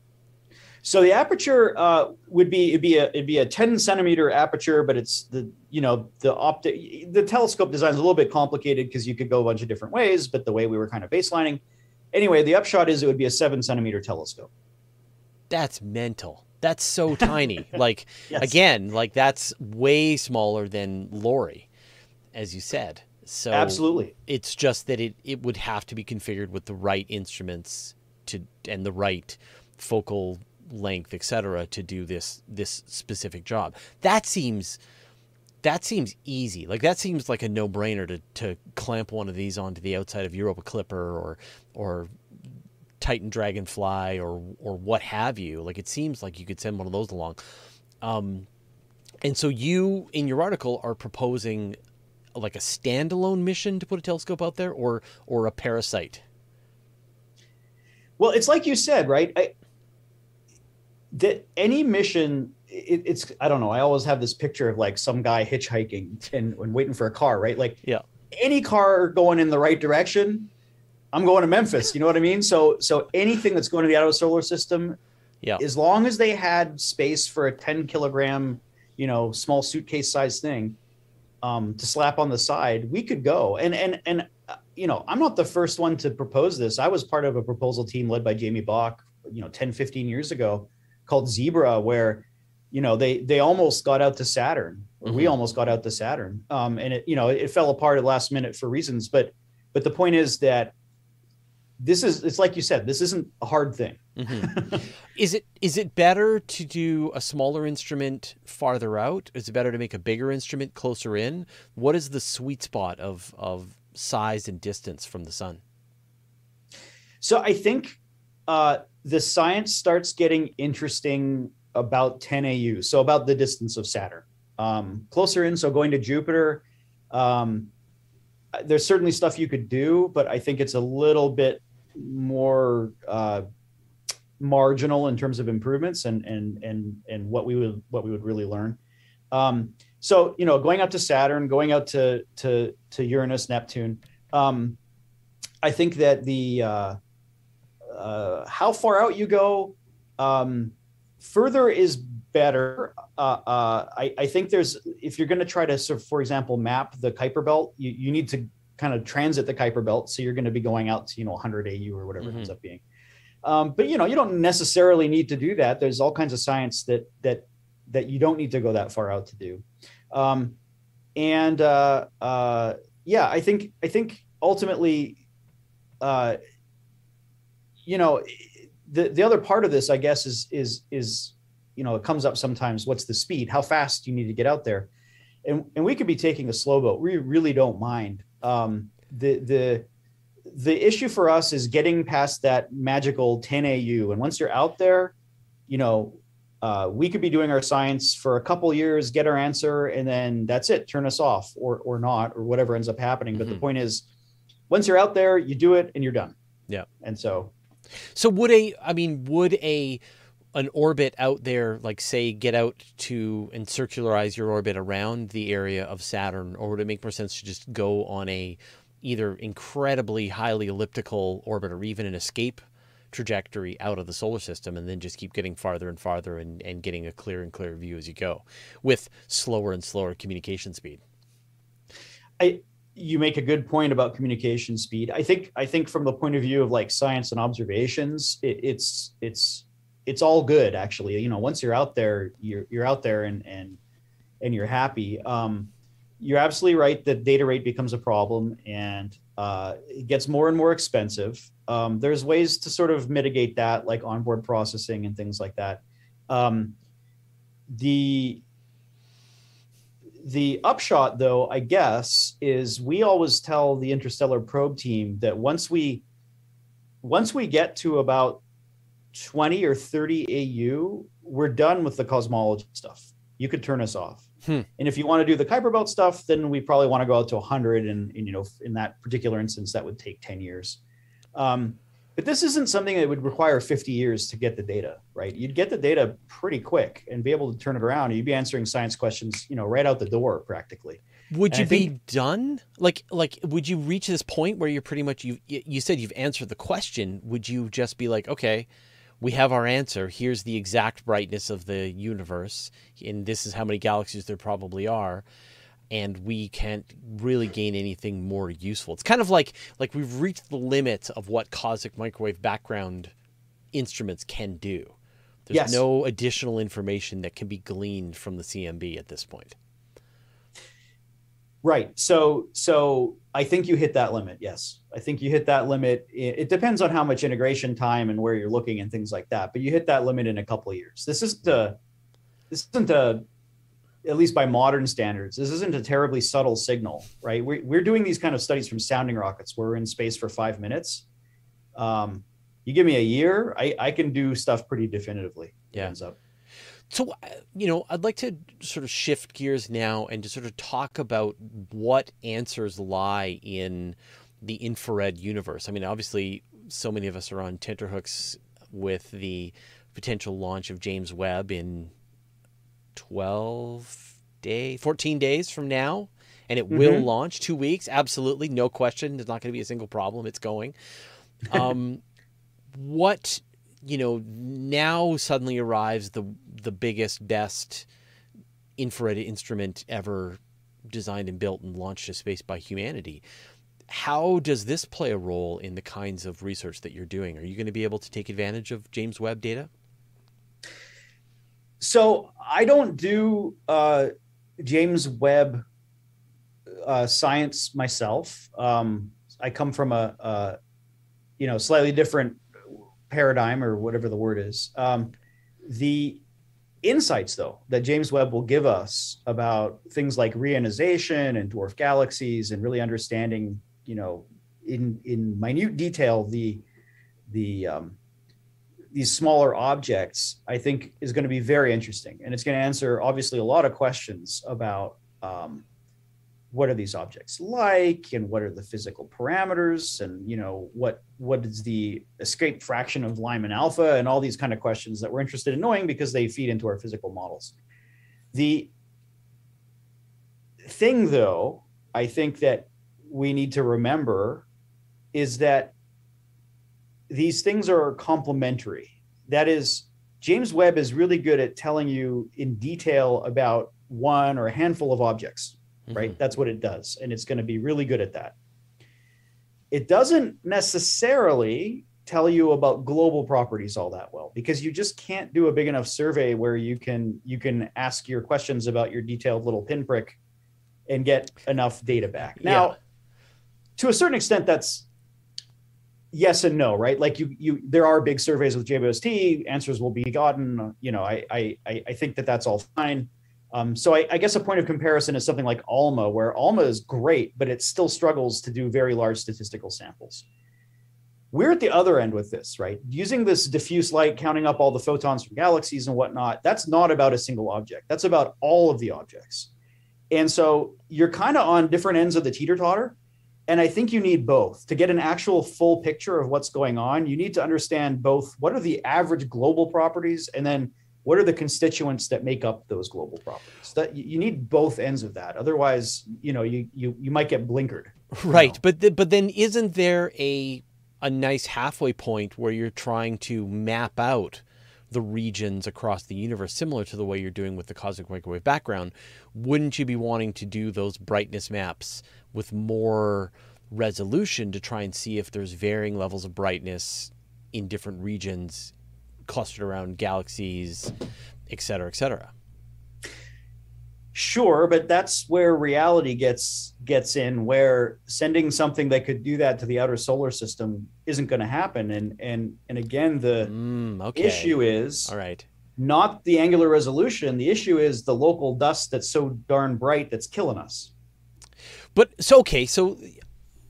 So the aperture uh, would be it'd be a it'd be a 10 centimeter aperture, but it's the you know the optic the telescope design is a little bit complicated because you could go a bunch of different ways. But the way we were kind of baselining, anyway, the upshot is it would be a seven centimeter telescope. That's mental. That's so tiny. like yes. again, like that's way smaller than LORRI, as you said. So absolutely, it's just that it it would have to be configured with the right instruments to and the right focal length, etc., to do this this specific job. That seems that seems easy. Like that seems like a no brainer to to clamp one of these onto the outside of Europa Clipper or or Titan Dragonfly or or what have you. Like it seems like you could send one of those along. Um, and so you in your article are proposing like a standalone mission to put a telescope out there or or a parasite. Well, it's like you said, right? I, that any mission it, it's i don't know i always have this picture of like some guy hitchhiking and, and waiting for a car right like yeah any car going in the right direction i'm going to memphis you know what i mean so so anything that's going to the outer solar system yeah as long as they had space for a 10 kilogram you know small suitcase size thing um, to slap on the side we could go and and and uh, you know i'm not the first one to propose this i was part of a proposal team led by jamie Bock you know 10 15 years ago called Zebra, where you know they they almost got out to Saturn. Mm-hmm. We almost got out to Saturn, um, and it you know it fell apart at last minute for reasons. But but the point is that this is it's like you said this isn't a hard thing mm-hmm. is it is it better to do a smaller instrument farther out is it better to make a bigger instrument closer in what is the sweet spot of of size and distance from the sun so i think uh, the science starts getting interesting about 10 AU, so about the distance of Saturn. Um, closer in, so going to Jupiter, um, there's certainly stuff you could do, but I think it's a little bit more uh, marginal in terms of improvements and and and and what we would what we would really learn. Um, so you know, going out to Saturn, going out to to to Uranus, Neptune. Um, I think that the uh, uh, how far out you go, um, further is better. Uh, uh, I, I, think there's if you're going to try to, sort of, for example, map the Kuiper Belt, you, you need to kind of transit the Kuiper Belt, so you're going to be going out to you know 100 AU or whatever mm-hmm. it ends up being. Um, but you know you don't necessarily need to do that. There's all kinds of science that that that you don't need to go that far out to do. Um, and uh, uh, yeah, I think I think ultimately uh, you know, the the other part of this, I guess, is is is you know, it comes up sometimes. What's the speed? How fast do you need to get out there? And and we could be taking a slow boat. We really don't mind. Um, the the the issue for us is getting past that magical 10 AU. And once you're out there, you know, uh, we could be doing our science for a couple years, get our answer, and then that's it. Turn us off, or or not, or whatever ends up happening. Mm-hmm. But the mm-hmm. point is, once you're out there, you do it, and you're done. Yeah. And so so would a I mean would a an orbit out there like say get out to and circularize your orbit around the area of Saturn or would it make more sense to just go on a either incredibly highly elliptical orbit or even an escape trajectory out of the solar system and then just keep getting farther and farther and, and getting a clearer and clearer view as you go with slower and slower communication speed. I you make a good point about communication speed. I think I think from the point of view of like science and observations, it, it's it's it's all good actually. You know, once you're out there, you're you're out there and and and you're happy. Um, you're absolutely right that data rate becomes a problem and uh, it gets more and more expensive. Um, there's ways to sort of mitigate that, like onboard processing and things like that. Um, the the upshot, though, I guess, is we always tell the interstellar probe team that once we once we get to about 20 or 30 AU, we're done with the cosmology stuff. You could turn us off. Hmm. And if you want to do the Kuiper Belt stuff, then we probably want to go out to 100. And, and, you know, in that particular instance, that would take 10 years. Um, but this isn't something that would require 50 years to get the data, right? You'd get the data pretty quick and be able to turn it around. You'd be answering science questions, you know, right out the door practically. Would and you think, be done? Like, like, would you reach this point where you're pretty much you? You said you've answered the question. Would you just be like, okay, we have our answer. Here's the exact brightness of the universe, and this is how many galaxies there probably are and we can't really gain anything more useful. It's kind of like like we've reached the limit of what cosmic microwave background instruments can do. There's yes. no additional information that can be gleaned from the CMB at this point. Right. So so I think you hit that limit. Yes. I think you hit that limit. It depends on how much integration time and where you're looking and things like that, but you hit that limit in a couple of years. This isn't a this isn't a at least by modern standards, this isn't a terribly subtle signal, right? We're, we're doing these kind of studies from sounding rockets where we're in space for five minutes. Um, you give me a year, I, I can do stuff pretty definitively. Yeah. Ends up. So, uh, you know, I'd like to sort of shift gears now and to sort of talk about what answers lie in the infrared universe. I mean, obviously, so many of us are on tenterhooks with the potential launch of James Webb in 12 day 14 days from now and it mm-hmm. will launch two weeks absolutely no question there's not going to be a single problem it's going um, what you know now suddenly arrives the the biggest best infrared instrument ever designed and built and launched to space by humanity. How does this play a role in the kinds of research that you're doing? Are you going to be able to take advantage of james webb data? So I don't do uh, James Webb uh, science myself. Um, I come from a, a, you know slightly different paradigm or whatever the word is. Um, the insights though that James Webb will give us about things like reionization and dwarf galaxies and really understanding you know in in minute detail the the um, these smaller objects, I think, is going to be very interesting, and it's going to answer obviously a lot of questions about um, what are these objects like, and what are the physical parameters, and you know what what is the escape fraction of Lyman alpha, and all these kind of questions that we're interested in knowing because they feed into our physical models. The thing, though, I think that we need to remember is that these things are complementary. That is, James Webb is really good at telling you in detail about one or a handful of objects, mm-hmm. right? That's what it does. And it's going to be really good at that. It doesn't necessarily tell you about global properties all that well because you just can't do a big enough survey where you can you can ask your questions about your detailed little pinprick and get enough data back. Now, yeah. to a certain extent that's yes and no, right? Like you, you, there are big surveys with JWST. Answers will be gotten. You know, I, I, I think that that's all fine. Um, so I, I, guess a point of comparison is something like ALMA, where ALMA is great, but it still struggles to do very large statistical samples. We're at the other end with this, right? Using this diffuse light, counting up all the photons from galaxies and whatnot. That's not about a single object. That's about all of the objects. And so you're kind of on different ends of the teeter totter and I think you need both to get an actual full picture of what's going on. You need to understand both what are the average global properties and then what are the constituents that make up those global properties? That you need both ends of that. Otherwise you know you you, you might get blinkered. Right know? but but then isn't there a a nice halfway point where you're trying to map out the regions across the universe, similar to the way you're doing with the cosmic microwave background, wouldn't you be wanting to do those brightness maps with more resolution to try and see if there's varying levels of brightness in different regions clustered around galaxies, et cetera, et cetera? Sure, but that's where reality gets gets in where sending something that could do that to the outer solar system isn't going to happen and and and again the mm, okay. issue is all right not the angular resolution the issue is the local dust that's so darn bright that's killing us but so okay so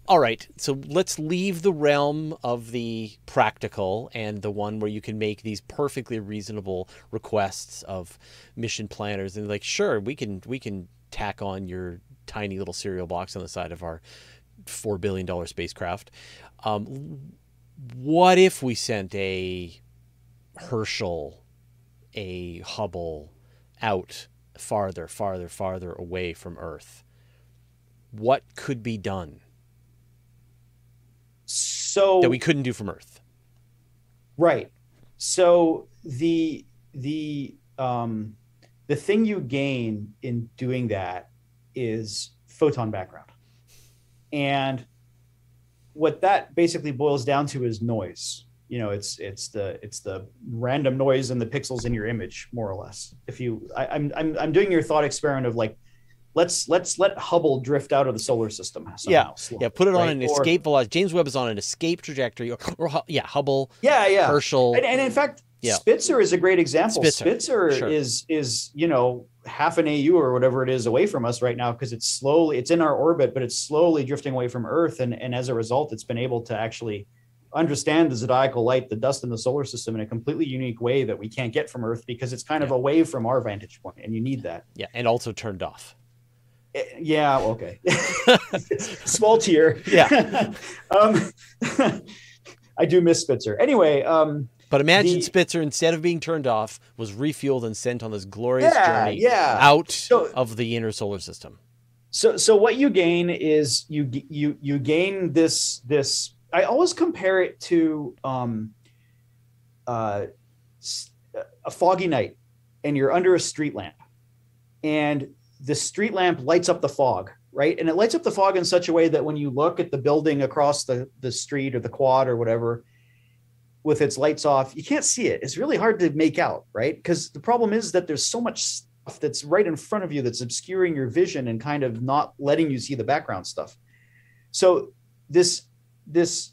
all right, so let's leave the realm of the practical and the one where you can make these perfectly reasonable requests of mission planners and like sure, we can we can tack on your tiny little cereal box on the side of our 4 billion dollar spacecraft. Um, what if we sent a Herschel, a Hubble out farther, farther, farther away from Earth? What could be done? So that we couldn't do from Earth. Right. So the the um, the thing you gain in doing that is photon background, and what that basically boils down to is noise. You know, it's it's the it's the random noise in the pixels in your image, more or less. If you, I, I'm I'm I'm doing your thought experiment of like let's let's let Hubble drift out of the solar system. Somehow, yeah, yeah. Put it right? on an or, escape velocity. James Webb is on an escape trajectory, or, or yeah, Hubble. Yeah, yeah. Herschel, and, and in fact, yeah. Spitzer is a great example. Spitzer, Spitzer sure. is is you know half an AU or whatever it is away from us right now because it's slowly it's in our orbit, but it's slowly drifting away from Earth, and and as a result, it's been able to actually understand the zodiacal light, the dust in the solar system in a completely unique way that we can't get from Earth because it's kind of away from our vantage point, and you need that. Yeah, and also turned off. Yeah, okay. Small tier. Yeah. um, I do miss Spitzer. Anyway, um, but imagine the, Spitzer, instead of being turned off, was refueled and sent on this glorious yeah, journey yeah. out so, of the inner solar system. So, so what you gain is you you you gain this this. I always compare it to um, uh, a foggy night, and you're under a street lamp, and the street lamp lights up the fog, right? And it lights up the fog in such a way that when you look at the building across the, the street or the quad or whatever, with its lights off, you can't see it. It's really hard to make out, right? Because the problem is that there's so much stuff that's right in front of you that's obscuring your vision and kind of not letting you see the background stuff. So this this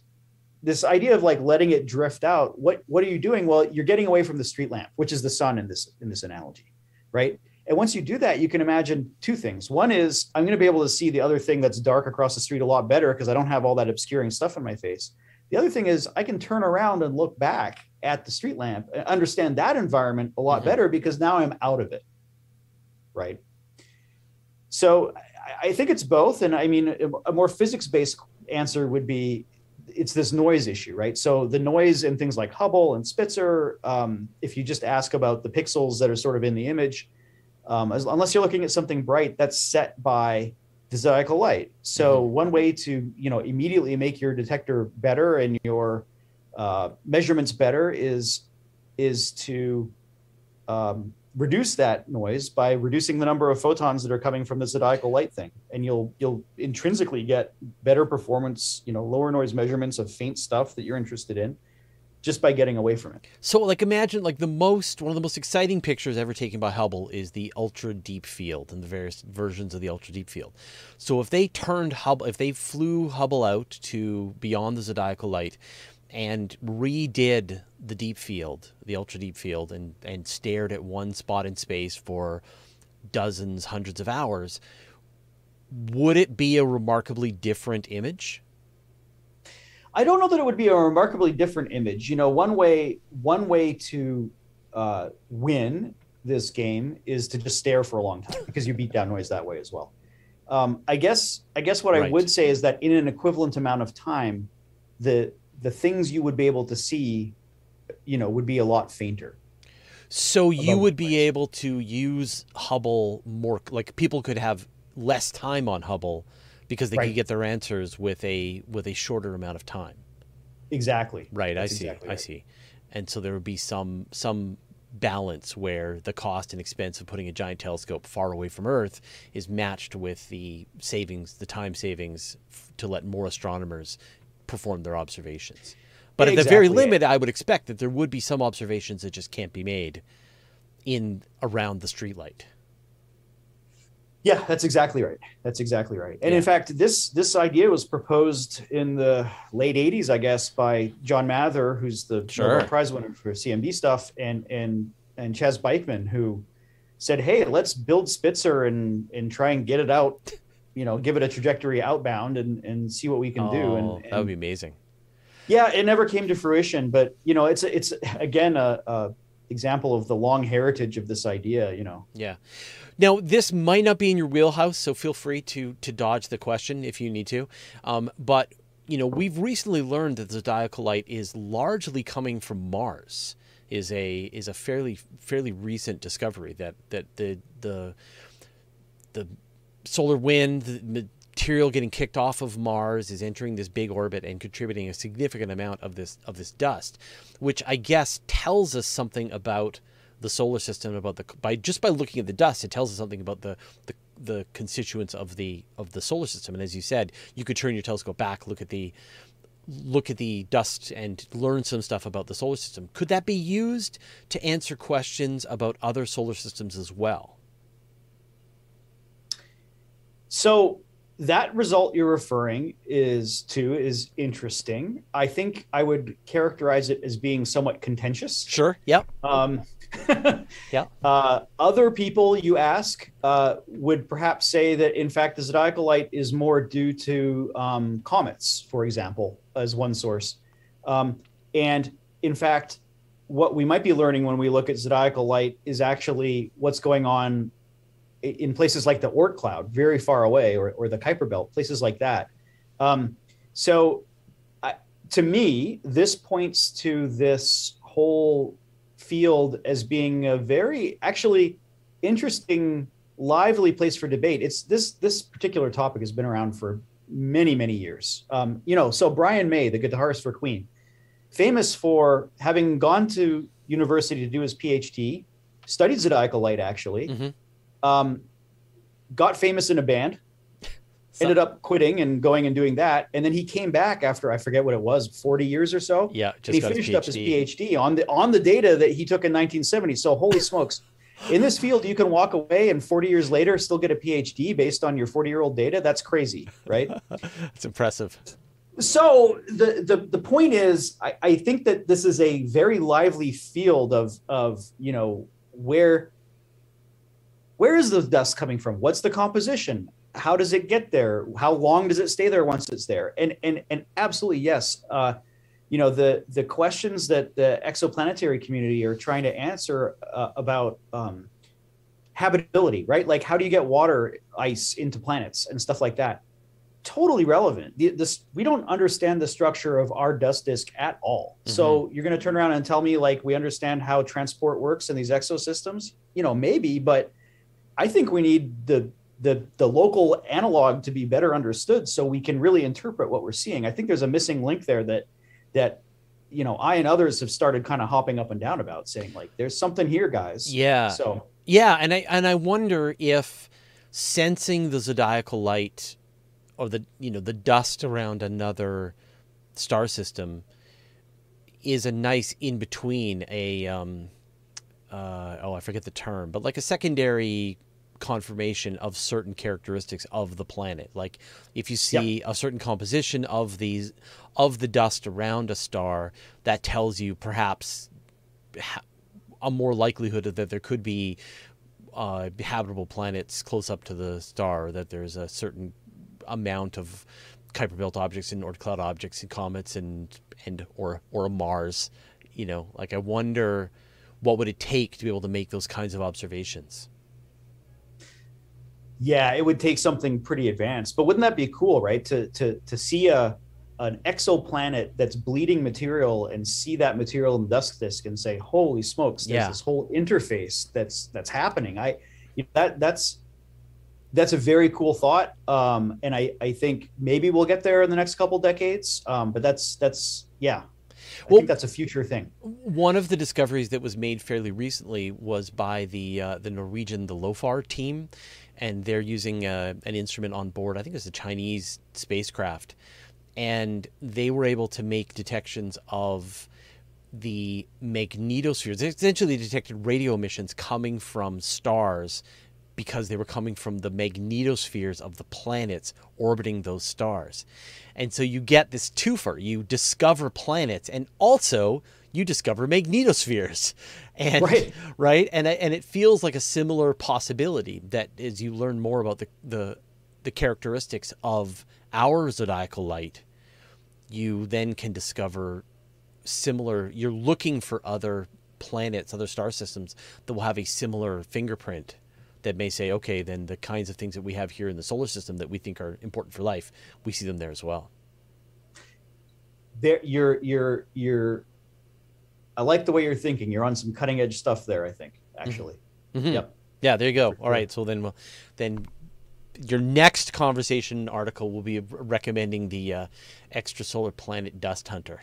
this idea of like letting it drift out, what what are you doing? Well, you're getting away from the street lamp, which is the sun in this in this analogy, right? And once you do that, you can imagine two things. One is I'm going to be able to see the other thing that's dark across the street a lot better because I don't have all that obscuring stuff in my face. The other thing is I can turn around and look back at the street lamp and understand that environment a lot mm-hmm. better because now I'm out of it. Right. So I think it's both. And I mean, a more physics based answer would be it's this noise issue, right? So the noise in things like Hubble and Spitzer, um, if you just ask about the pixels that are sort of in the image, um, as, unless you're looking at something bright that's set by the zodiacal light. So mm-hmm. one way to you know immediately make your detector better and your uh, measurements better is is to um, reduce that noise by reducing the number of photons that are coming from the zodiacal light thing, and you'll you'll intrinsically get better performance, you know, lower noise measurements of faint stuff that you're interested in, just by getting away from it. So, like, imagine like the most one of the most exciting pictures ever taken by Hubble is the ultra deep field and the various versions of the ultra deep field. So, if they turned Hubble, if they flew Hubble out to beyond the zodiacal light and redid the deep field, the ultra deep field, and and stared at one spot in space for dozens, hundreds of hours, would it be a remarkably different image? I don't know that it would be a remarkably different image. You know, one way one way to uh, win this game is to just stare for a long time because you beat down noise that way as well. Um, I guess I guess what right. I would say is that in an equivalent amount of time, the the things you would be able to see, you know, would be a lot fainter. So you would be able to use Hubble more like people could have less time on Hubble because they Right. could get their answers with a with a shorter amount of time. Exactly. Right, That's I see. exactly I see. And so there would be some some balance where the cost and expense of putting a giant telescope far away from Earth is matched with the savings, the time savings f- to let more astronomers perform their observations. But at the very Exactly. limit, I would expect that there would be some observations that just can't be made in around the streetlight. Yeah, that's exactly right. That's exactly right. And Yeah. in fact, this this idea was proposed in the late '80s, I guess, by John Mather, who's the Sure. Nobel Prize winner for CMB stuff, and and and Chas Beichman, who said, "Hey, let's build Spitzer and and try and get it out, you know, give it a trajectory outbound and and see what we can do." Oh, And, that would be amazing. yeah, it never came to fruition, but you know, it's it's again a, a example of the long heritage of this idea. You know, Yeah. Now, this might not be in your wheelhouse, so feel free to to dodge the question if you need to. Um, but you know, we've recently learned that the light is largely coming from Mars. is a is a fairly fairly recent discovery that that the the the solar wind the material getting kicked off of Mars is entering this big orbit and contributing a significant amount of this of this dust, which I guess tells us something about the solar system about the by just by looking at the dust it tells us something about the the, the constituents of the of the solar system. And as you said you could turn your telescope back look at the look at the dust and learn some stuff about the solar system. Could that be used to answer questions about other solar systems as well? So that result you're referring is to is interesting. I think I would characterize it as being somewhat contentious. sure yep Um, Yeah. Uh, other people you ask uh, would perhaps say that in fact the zodiacal light is more due to um, comets, for example, as one source. Um, and in fact, what we might be learning when we look at zodiacal light is actually what's going on in places like the Oort cloud, very far away, or, or the Kuiper belt, places like that. Um, so, I, to me, this points to this whole field as being a very actually interesting, lively place for debate. It's this this particular topic has been around for many many years. Um, you know, so Brian May, the guitarist for Queen, famous for having gone to university to do his PhD, studied zodiacal light actually, Mhm. Um, got famous in a band, ended up quitting and going and doing that, and then he came back after I forget what it was, forty years or so yeah and he got his finished up his PhD. PhD on the on the data that he took in 1970. So holy smokes. In this field, you can walk away and 40 years later still get a PhD based on your 40 year old data. That's crazy, right? it's impressive so the, the the point is, I, I think that this is a very lively field of of you know where where is the dust coming from? What's the composition? How does it get there? How long does it stay there once it's there? And and and absolutely yes. Uh, you know the the questions that the exoplanetary community are trying to answer uh, about um, habitability, right? Like how do you get water ice into planets and stuff like that? Totally relevant. The, this we don't understand the structure of our dust disk at all. So you're going to turn around and tell me like we understand how transport works in these exosystems? You know, maybe, but I think we need the the the local analog to be better understood so we can really interpret what we're seeing. I think there's a missing link there that that you know I and others have started kind of hopping up and down about saying like there's something here guys. yeah So Yeah, and I and I wonder if sensing the zodiacal light or the you know the dust around another star system is a nice in between a um uh oh I forget the term but like a secondary confirmation of certain characteristics of the planet like if you see a certain composition of these of the dust around a star that tells you perhaps a more likelihood that there could be uh, habitable planets close up to the star, that there's a certain amount of Kuiper Belt objects and Oort cloud objects and comets and and or or a Mars. You know, like I wonder what would it take to be able to make those kinds of observations. Yeah, it would take something pretty advanced. But wouldn't that be cool, right? To to to see a an exoplanet that's bleeding material and see that material in the dusk disk and say, "Holy smokes! There's Yeah. this whole interface that's that's happening." I that that's that's a very cool thought, um, and I I think maybe we'll get there in the next couple decades. Um, but that's that's yeah, I Well- think that's a future thing. One of the discoveries that was made fairly recently was by the uh, the Norwegian the LOFAR team, and they're using uh, an instrument on board. I think it's a Chinese spacecraft, and they were able to make detections of the magnetospheres. Essentially they essentially detected radio emissions coming from stars because they were coming from the magnetospheres of the planets orbiting those stars. And so you get this twofer. You discover planets and also you discover magnetospheres. And Right. right? And and it feels like a similar possibility that as you learn more about the the the characteristics of our zodiacal light, you then can discover similar you're looking for other planets, other star systems that will have a similar fingerprint that may say, okay, then the kinds of things that we have here in the solar system that we think are important for life, we see them there as well. There, you're you're you're. I like the way you're thinking. You're on some cutting edge stuff there. I think actually. Mhm. Yep. Yeah, there you go. All right, so then we'll, then your next conversation article will be recommending the uh, extrasolar planet Dust Hunter.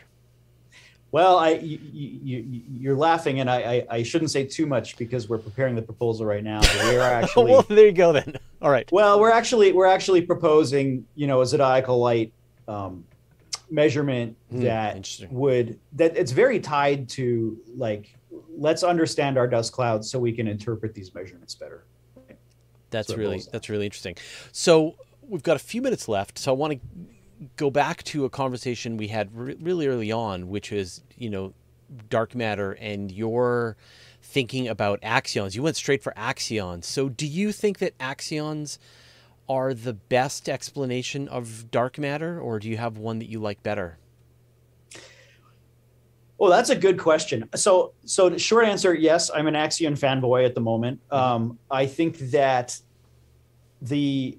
Well, I you, you, you're laughing, and I, I I shouldn't say too much because we're preparing the proposal right now. We are actually well, there you go then. All right. well, we're actually we're actually proposing you know a zodiacal light um, measurement Hmm, that would that it's very tied to like let's understand our dust clouds so we can interpret these measurements better. That's really that's really interesting. So we've got a few minutes left, so I want to go back to a conversation we had re- really early on, which is you know dark matter and your thinking about axions. You went straight for axions. So do you think that axions are the best explanation of dark matter, or do you have one that you like better? Well, that's a good question. So, so the short answer, yes, I'm an Axion fanboy at the moment. Um, I think that the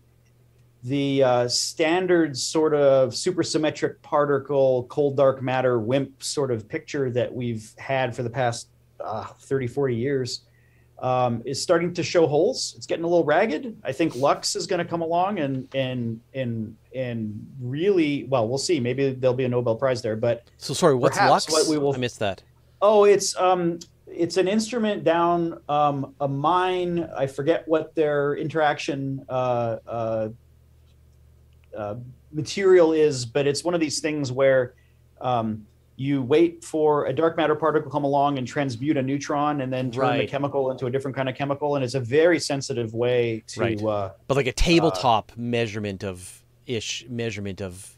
the uh, standard sort of supersymmetric particle, cold dark matter, WIMP sort of picture that we've had for the past uh, 30, 40 years um, is starting to show holes. It's getting a little ragged. I think Lux is going to come along and and and and really well. We'll see. Maybe there'll be a Nobel Prize there, but So sorry, what's Lux? what we will- I missed that. Oh, it's um, it's an instrument down um, a mine. I forget what their interaction uh, uh, uh, material is, but it's one of these things where um, you wait for a dark matter particle come along and transmute a neutron, and then turn the chemical into a different kind of chemical, and it's a very sensitive way to. Right. Uh, But like a tabletop measurement of ish measurement of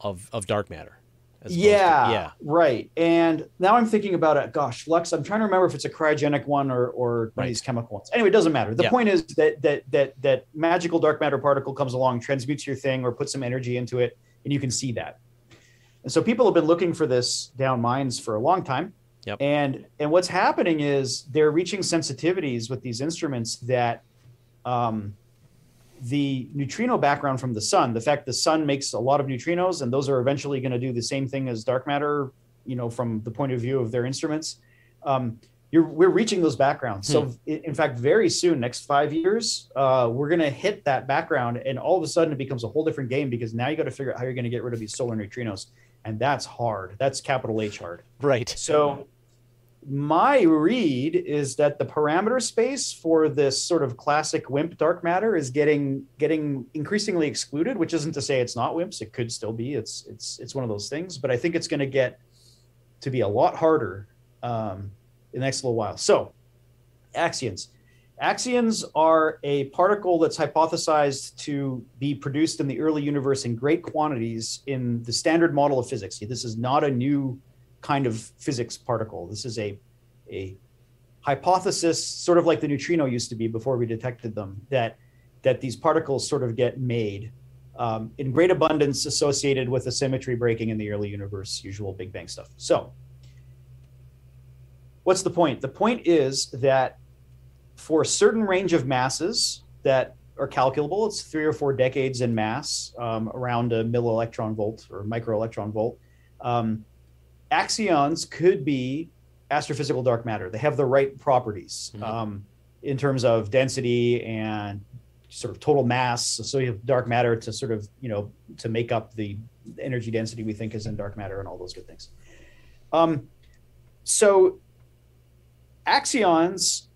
of of dark matter. as opposed to- yeah, yeah. right. And now I'm thinking about it. Gosh, Lux. I'm trying to remember if it's a cryogenic one or or one of these chemical ones. Anyway, it doesn't matter. The Yeah. point is that that that that magical dark matter particle comes along, transmutes your thing, or puts some energy into it, and you can see that. And so people have been looking for this down mines for a long time. Yep. And and what's happening is they're reaching sensitivities with these instruments that um, the neutrino background from the sun, the fact the sun makes a lot of neutrinos, and those are eventually going to do the same thing as dark matter, you know, from the point of view of their instruments. Um, you're, we're reaching those backgrounds. So, i- in fact, very soon, next five years, uh, we're going to hit that background, and all of a sudden, it becomes a whole different game because now you got to figure out how you're going to get rid of these solar neutrinos, and that's hard. That's capital H hard. Right. So my read is that the parameter space for this sort of classic WIMP dark matter is getting getting increasingly excluded, which isn't to say it's not WIMPs. It could still be. It's it's it's one of those things, but I think it's going to get to be a lot harder um, in the next little while. So axions. Axions are a particle that's hypothesized to be produced in the early universe in great quantities in the standard model of physics. This is not a new kind of physics particle. This is a, a hypothesis, sort of like the neutrino used to be before we detected them, that, that these particles sort of get made um, in great abundance associated with a symmetry breaking in the early universe, usual Big Bang stuff. So, what's the point? The point is that for a certain range of masses that are calculable. It's three or four decades in mass, um, around a millielectron volt or microelectron volt. Um, axions could be astrophysical dark matter. They have the right properties Mhm. um, in terms of density and sort of total mass. So you have dark matter to sort of you know to make up the energy density we think is in dark matter and all those good things. Um, so axions,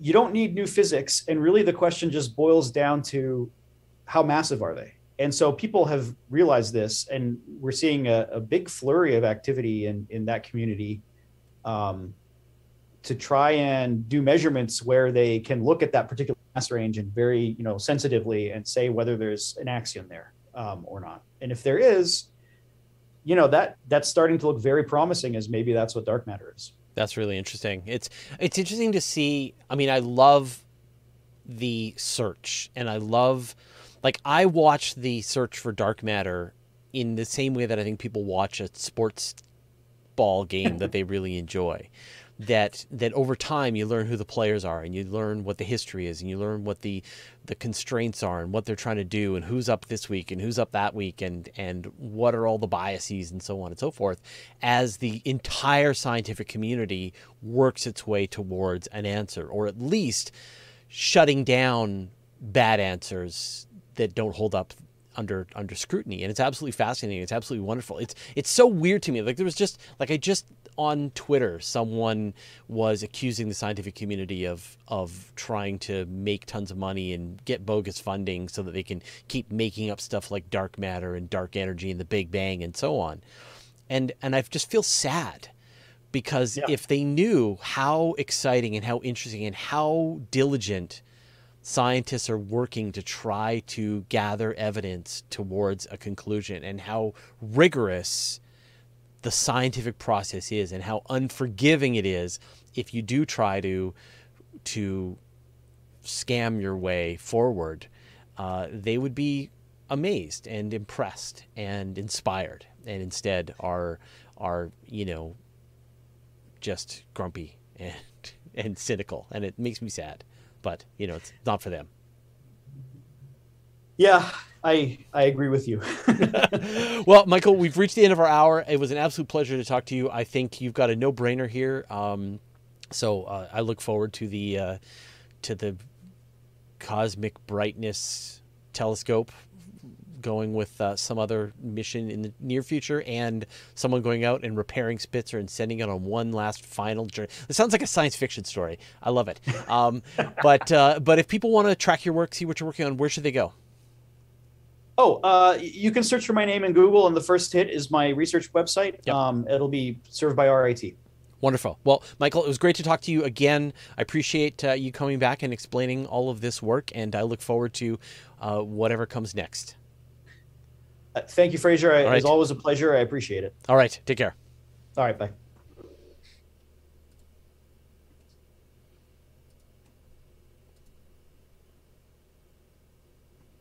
you don't need new physics, and really the question just boils down to how massive are they? And so people have realized this, and we're seeing a, a big flurry of activity in in that community um, to try and do measurements where they can look at that particular mass range and very you know sensitively and say whether there's an axion there um, or not. And if there is, you know that that's starting to look very promising as maybe that's what dark matter is. That's really interesting. It's it's interesting to see. I mean, I love the search, and I love like I watch the search for dark matter in the same way that I think people watch a sports ball game that they really enjoy. That that over time you learn who the players are, and you learn what the history is, and you learn what the the constraints are, and what they're trying to do, and who's up this week, and who's up that week, and and what are all the biases, and so on and so forth, as the entire scientific community works its way towards an answer, or at least shutting down bad answers that don't hold up under under scrutiny. And it's absolutely fascinating. It's absolutely wonderful. It's it's so weird to me. Like there was just like i just on twitter someone was accusing the scientific community of of trying to make tons of money and get bogus funding so that they can keep making up stuff like dark matter and dark energy and the big bang and so on and and i just feel sad because Yeah. if they knew how exciting and how interesting and how diligent scientists are working to try to gather evidence towards a conclusion and how rigorous the scientific process is and how unforgiving it is if you do try to to scam your way forward uh, they would be amazed and impressed and inspired and instead are are you know just grumpy and and cynical. And it makes me sad but you know it's not for them. Yeah, I I agree with you. well michael we've reached the end of our hour. It was an absolute pleasure to talk to you. I think you've got a no-brainer here. Um, so uh, i look forward to the uh, to the cosmic brightness telescope going with uh, some other mission in the near future and someone going out and repairing spitzer and sending it on one last final journey. It sounds like a science fiction story. I love it. Um, but uh, but if people want to track your work see what you're working on where should they go Oh, uh, you can search for my name in Google, and the first hit is my research website. Yep. Um, it'll be served by RIT. Wonderful. Well, Michael, it was great to talk to you again. I appreciate uh, you coming back and explaining all of this work, and I look forward to uh, whatever comes next. Uh, thank you, Fraser. Right. It's always a pleasure. I appreciate it. All right. Take care. All right, bye.